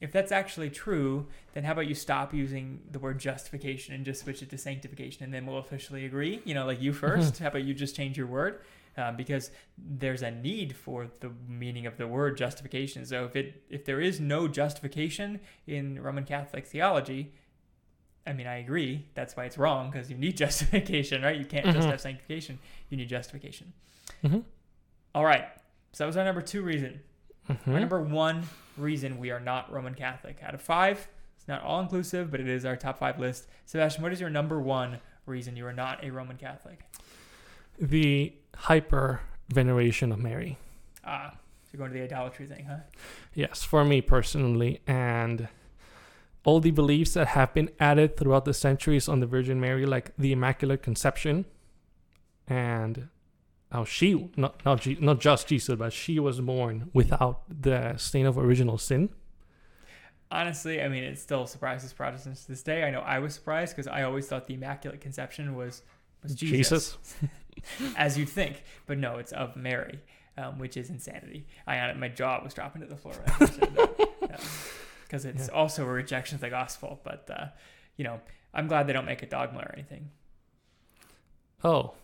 if that's actually true, then how about you stop using the word justification and just switch it to sanctification, and then we'll officially agree? You know, like you 1st How about you just change your word? Uh, because there's a need for the meaning of the word justification. So if it if there is no justification in Roman Catholic theology, I mean I agree. That's why it's wrong because you need justification, right? You can't just Mhm. have sanctification. You need justification. Mhm. All right. So that was our number two reason. Our Mhm. number one reason we are not Roman Catholic. Out of five, it's not all inclusive, but it is our top five list. Sebastian, what is your number one reason you are not a Roman Catholic? The hyper veneration of mary Ah, so you're going to the idolatry thing, huh? Yes, for me personally, and all the beliefs that have been added throughout the centuries on the Virgin Mary, like the Immaculate Conception, and how she not not Je- not just Jesus, but she was born without the stain of original sin, honestly, I mean, it still surprises Protestants to this day. I know I was surprised because I always thought the Immaculate Conception was was Jesus, as you'd think, but no, it's of Mary, um, which is insanity. I my jaw was dropping to the floor because um, it's yeah. also a rejection of the gospel. But uh, you know, I'm glad they don't make a dogma or anything. Oh,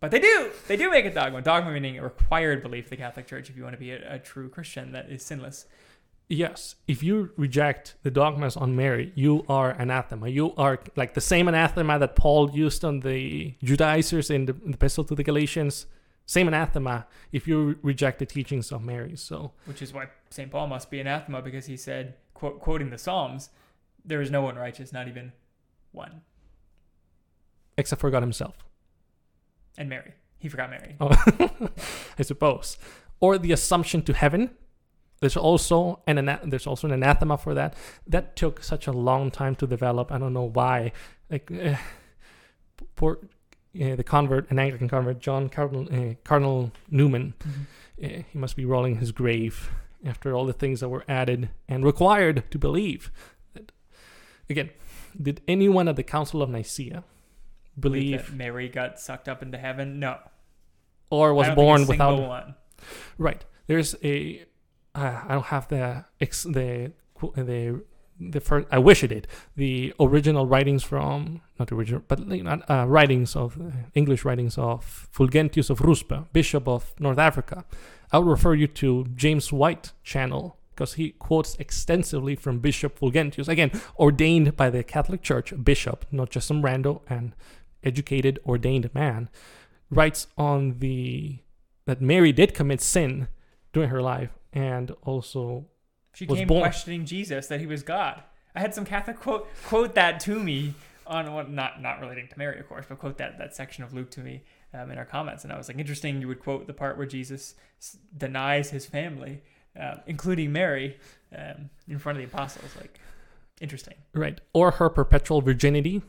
but they do. They do make a dogma. Dogma meaning a required belief of the Catholic Church if you want to be a, a true Christian that is sinless. Yes, if you reject the dogmas on Mary, you are anathema. You are like the same anathema that Paul used on the Judaizers in the, in the Epistle to the Galatians. Same anathema if you reject the teachings of Mary. So, which is why Saint Paul must be anathema because he said, quote, quoting the Psalms, "There is no one righteous, not even one, except for God Himself." And Mary, he forgot Mary. Oh, I suppose, or the assumption to heaven there's also an there's also an anathema for that. That took such a long time to develop. I don't know why. Like uh, poor uh, the convert, an Anglican convert, John Cardinal, uh, Cardinal Newman. Mm-hmm. he must be rolling his grave after all the things that were added and required to believe. That, again, did anyone at the Council of Nicaea believe, believe Mary got sucked up into heaven? No. Or was born without one. Right. There's a uh, I don't have the the the the first. I wish it did the original writings from not the original, but uh, writings of uh, English writings of Fulgentius of Ruspe, Bishop of North Africa. I would refer you to James White channel because he quotes extensively from Bishop Fulgentius, again ordained by the Catholic Church, bishop, not just some rando and educated ordained man, writes on the that Mary did commit sin during her life and also she came born. questioning Jesus that he was God. I had some Catholic quote quote that to me on what not not relating to Mary, of course, but quote that that section of Luke to me um, in our comments, and I was like, interesting. You would quote the part where Jesus denies his family, uh, including Mary, um, in front of the apostles. Like, interesting. Right, or her perpetual virginity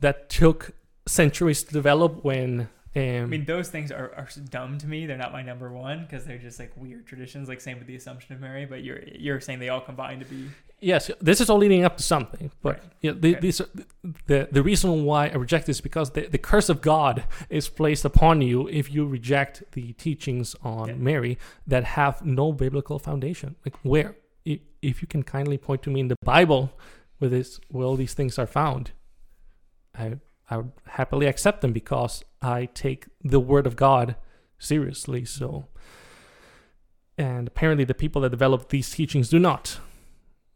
that took centuries to develop when um, I mean, those things are, are dumb to me. They're not my number one because they're just like weird traditions. Like same with the Assumption of Mary, but you're you're saying they all combine to be. Yes, this is all leading up to something. But right. yeah, the, okay. these the the reason why I reject this is because the, the curse of God is placed upon you if you reject the teachings on yeah. Mary that have no biblical foundation. Like where, if you can kindly point to me in the Bible where this where all these things are found, I I would happily accept them because I take the word of God seriously. So, and apparently, the people that developed these teachings do not.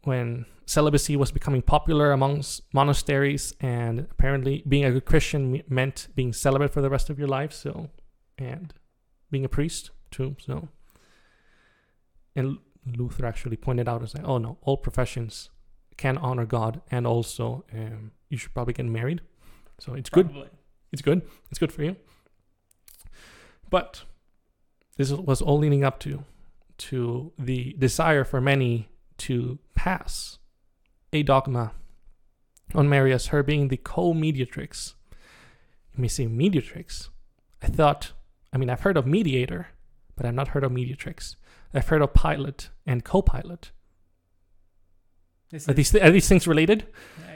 When celibacy was becoming popular amongst monasteries, and apparently, being a good Christian meant being celibate for the rest of your life. So, and being a priest too. So, and Luther actually pointed out and said, "Oh no, all professions can honor God, and also um, you should probably get married." So it's Probably. good. It's good. It's good for you. But this was all leading up to to the desire for many to pass a dogma on Mary as her being the co-mediatrix. You may say mediatrix. I thought, I mean, I've heard of mediator, but I've not heard of mediatrix. I've heard of pilot and co-pilot. This are these th- are these things related?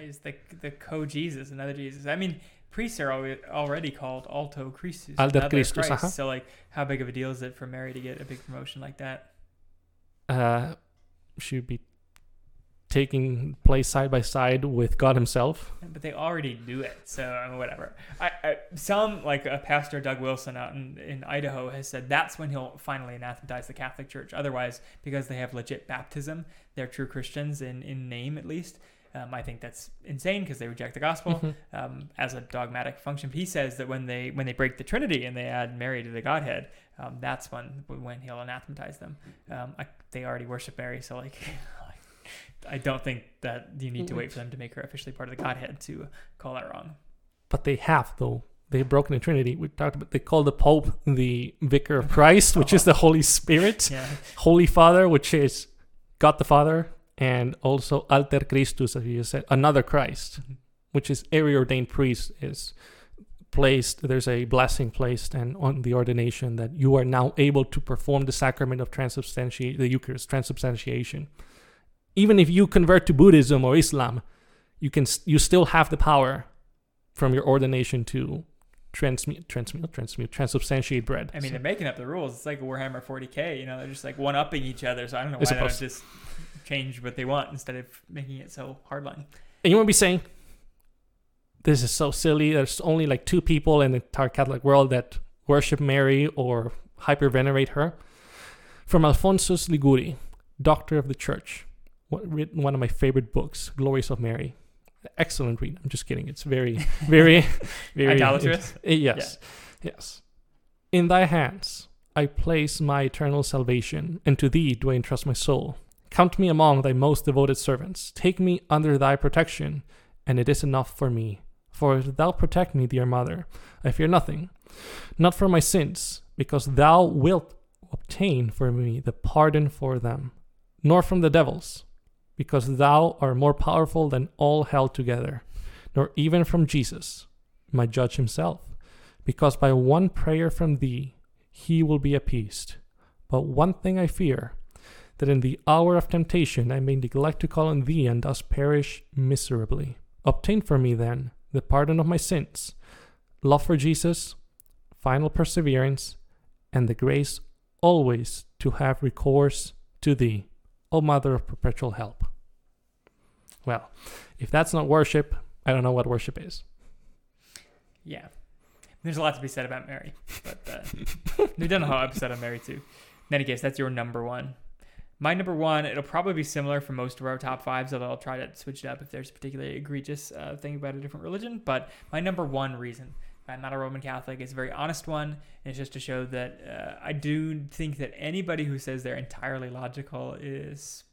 He's the the co Jesus, another Jesus. I mean, priests are already called alto Christus, Alter Christus. Christ. Uh-huh. So like, how big of a deal is it for Mary to get a big promotion like that? Uh, she would be taking place side by side with God Himself. But they already do it, so I mean, whatever. I, I, some like a pastor Doug Wilson out in, in Idaho has said that's when he'll finally anathematize the Catholic Church. Otherwise, because they have legit baptism, they're true Christians in in name at least. Um, I think that's insane because they reject the gospel mm-hmm. um, as a dogmatic function. He says that when they when they break the Trinity and they add Mary to the Godhead, um, that's when when he'll anathematize them. Um, I, they already worship Mary, so like I don't think that you need to wait for them to make her officially part of the Godhead to call that wrong. But they have though. They've broken the Trinity. We talked about they call the Pope the Vicar of Christ, which is the Holy Spirit, yeah. Holy Father, which is God the Father, and also Alter Christus, as you said, another Christ, mm-hmm. which is every ordained priest is placed. There's a blessing placed and on the ordination that you are now able to perform the sacrament of transubstantiation, the Eucharist, transubstantiation even if you convert to Buddhism or Islam, you can you still have the power from your ordination to transmute, transmute, transmute, transubstantiate bread. I mean, So- they're making up the rules. It's like Warhammer 40k. You know, they're just like one upping each other. So I don't know It's why they don't just change what they want instead of making it so hardline. And you won't be saying, this is so silly. There's only like two people in the entire Catholic world that worship Mary or hyper venerate her. From Alphonsus Liguori, Doctor of the Church, written one of my favorite books, Glories of Mary. Excellent read. I'm just kidding. It's very, very, very Idolatrous? Yes. Yes. In thy hands I place my eternal salvation, and to thee do I entrust my soul. Count me among thy most devoted servants. Take me under thy protection, and it is enough for me. For if thou protect me, dear mother, I fear nothing. Not for my sins, because thou wilt obtain for me the pardon for them, nor from the devils, because thou art more powerful than all hell together, nor even from Jesus, my judge himself, because by one prayer from thee he will be appeased. But one thing I fear, that in the hour of temptation I may neglect to call on thee and thus perish miserably. Obtain for me then the pardon of my sins, love for Jesus, final perseverance, and the grace always to have recourse to thee, O Mother of perpetual help. Well, if that's not worship, I don't know what worship is. Yeah. There's a lot to be said about Mary, but uh, we've done a whole episode on Mary too. In any case, that's your number one. My number one, it'll probably be similar for most of our top fives, although I'll try to switch it up if there's a particularly egregious uh, thing about a different religion. But my number one reason I'm not a Roman Catholic It's a very honest one. And it's just to show that uh, I do think that anybody who says they're entirely logical is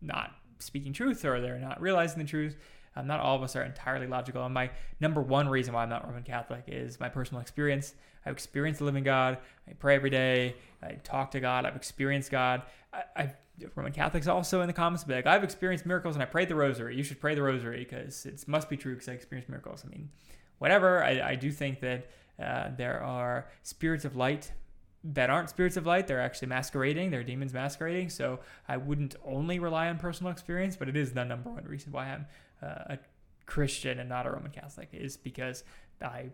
not speaking truth or they're not realizing the truth. Um, not all of us are entirely logical. And my number one reason why I'm not Roman Catholic is my personal experience. I've experienced the living God. I pray every day. I talk to God. I've experienced God. I, I've Roman Catholics also in the comments be like, I've experienced miracles and I prayed the rosary. You should pray the rosary because it must be true because I experienced miracles. I mean, whatever. I, I do think that uh, there are spirits of light that aren't spirits of light. They're actually masquerading. They're demons masquerading. So I wouldn't only rely on personal experience, but it is the number one reason why I'm uh, a Christian and not a Roman Catholic is because I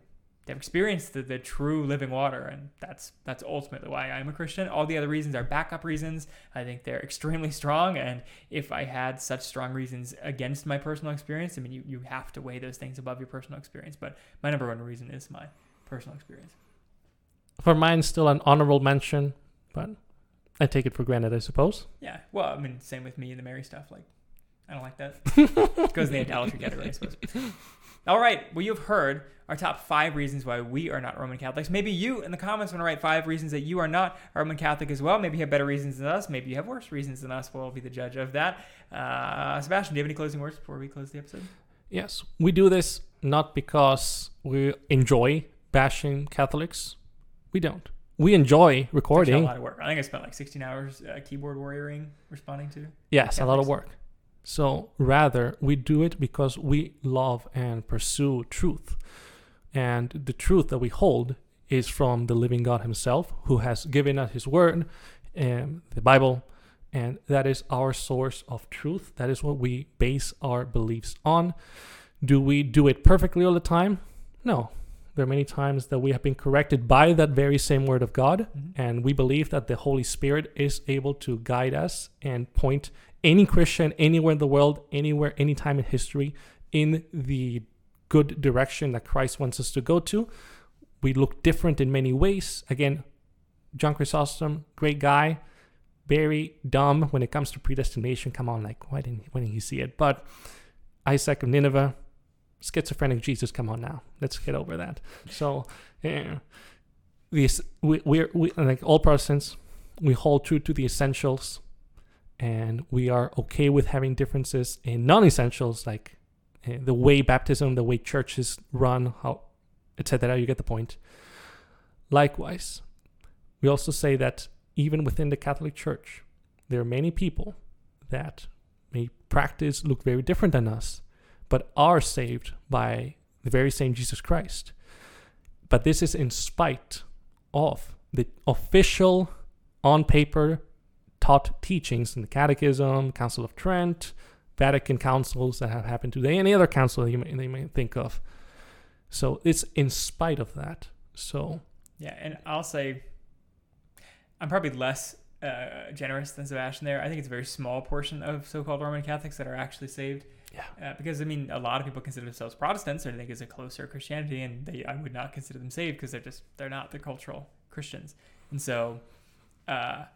have experienced the, the true living water, and that's that's ultimately why I'm a Christian. All the other reasons are backup reasons. I think they're extremely strong, and if I had such strong reasons against my personal experience, I mean, you, you have to weigh those things above your personal experience. But my number one reason is my personal experience. For mine, still an honorable mention, but I take it for granted, I suppose. Yeah, well, I mean, same with me and the Mary stuff. Like, I don't like that. Goes in the idolatry category, I suppose. All right. Well, you've heard our top five reasons why we are not Roman Catholics. Maybe you in the comments want to write five reasons that you are not a Roman Catholic as well. Maybe you have better reasons than us. Maybe you have worse reasons than us. We'll be the judge of that. Uh, Sebastian, do you have any closing words before we close the episode? Yes, we do this not because we enjoy bashing Catholics. We don't. We enjoy recording. a lot of work. I think I spent like 16 hours uh, keyboard warrioring responding to. Yes, a lot of work. So rather, we do it because we love and pursue truth. And the truth that we hold is from the living God Himself, who has given us His Word, and the Bible, and that is our source of truth. That is what we base our beliefs on. Do we do it perfectly all the time? No. There are many times that we have been corrected by that very same Word of God, Mhm. and we believe that the Holy Spirit is able to guide us and point any Christian anywhere in the world, anywhere, anytime in history, in the good direction that Christ wants us to go to. We look different in many ways. Again, John Chrysostom, great guy, very dumb when it comes to predestination. Come on, like why didn't why didn't he see it? But Isaac of Nineveh, schizophrenic Jesus. Come on now, let's get over that. So, yeah, these we we're we like all Protestants, we hold true to the essentials, and we are okay with having differences in non-essentials like uh, the way baptism, the way churches run, how etc. You get the point. Likewise, we also say that even within the Catholic Church, there are many people that may practice look very different than us, but are saved by the very same Jesus Christ. But this is in spite of the official, on paper, taught teachings in the Catechism, Council of Trent, Vatican councils that have happened today, any other council that you may, they may think of. So it's in spite of that. So Yeah, and I'll say I'm probably less uh, generous than Sebastian there. I think it's a very small portion of so-called Roman Catholics that are actually saved. Yeah. Uh, because I mean, a lot of people consider themselves Protestants, or they think is a closer Christianity, and they I would not consider them saved because they're just they're not the cultural Christians, and so. Uh,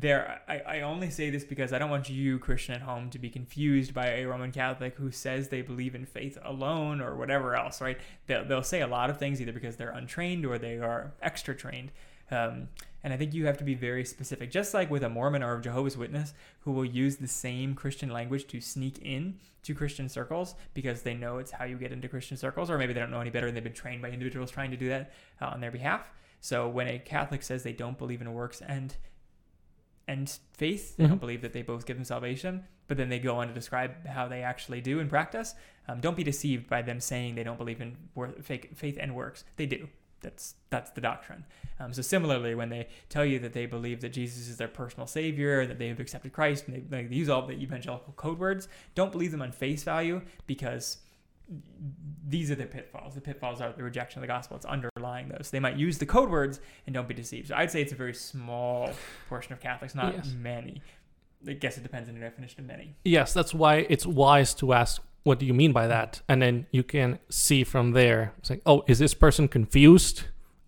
there I, I only say this because I don't want you, Christian at home, to be confused by a Roman Catholic who says they believe in faith alone or whatever else, right? They'll, they'll say a lot of things either because they're untrained or they are extra trained. Um, and I think you have to be very specific, just like with a Mormon or a Jehovah's Witness who will use the same Christian language to sneak in to Christian circles because they know it's how you get into Christian circles, or maybe they don't know any better and they've been trained by individuals trying to do that uh, on their behalf. So when a Catholic says they don't believe in works and and faith, they Mhm. don't believe that they both give them salvation, but then they go on to describe how they actually do in practice. Um, don't be deceived by them saying they don't believe in wor- fake, faith and works. They do. That's that's the doctrine. Um, so similarly, when they tell you that they believe that Jesus is their personal savior, that they have accepted Christ, and they, they use all the evangelical code words, don't believe them on face value because these are the pitfalls. The pitfalls are the rejection of the gospel. It's underlying those. They might use the code words and don't be deceived. So I'd say it's a very small portion of Catholics, not Yes. many. I guess it depends on your definition of many. Yes, that's why it's wise to ask, what do you mean by that? And then you can see from there, it's like, oh, is this person confused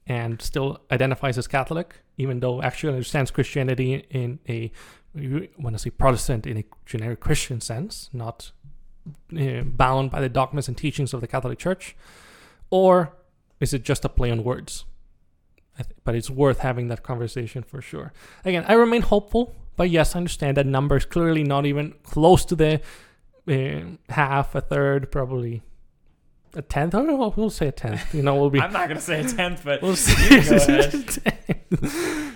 and still identifies as Catholic, even though actually understands Christianity in a, you want to say Protestant, in a generic Christian sense, not uh, bound by the dogmas and teachings of the Catholic Church? Or is it just a play on words? Th- but it's worth having that conversation for sure. Again, I remain hopeful, but yes, I understand that number is clearly not even close to the uh, half, a third, probably a tenth. Oh, we'll say a tenth. You know, we'll be. I'm not going to say a tenth, but we'll you can say.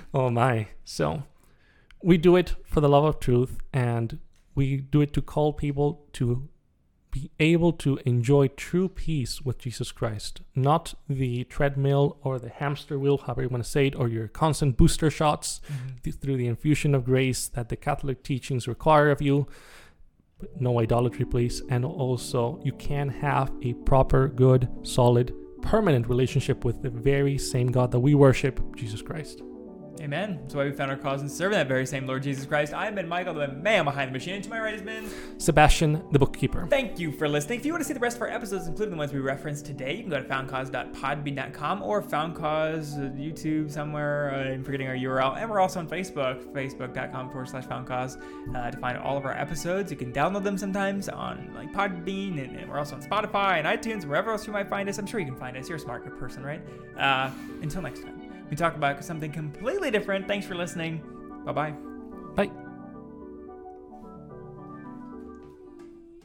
oh my! So we do it for the love of truth, and we do it to call people to be able to enjoy true peace with Jesus Christ, not the treadmill or the hamster wheel, however you want to say it, or your constant booster shots mm-hmm. th- through the infusion of grace that the Catholic teachings require of you. But no idolatry, please. And also, you can have a proper, good, solid, permanent relationship with the very same God that we worship, Jesus Christ. Amen. That's why we found our cause in serving that very same Lord Jesus Christ. I've been Michael, the man behind the machine. And to my right has been. Sebastian, the bookkeeper. Thank you for listening. If you want to see the rest of our episodes, including the ones we referenced today, you can go to foundcause.podbean.com or foundcause uh, YouTube somewhere. Uh, I'm forgetting our URL. And we're also on Facebook, facebook.com forward slash foundcause, uh, to find all of our episodes. You can download them sometimes on like Podbean, and, and we're also on Spotify and iTunes, wherever else you might find us. I'm sure you can find us. You're a smart person, right? Uh, until next time, we talk about something completely different. Thanks for listening. Bye bye. Bye.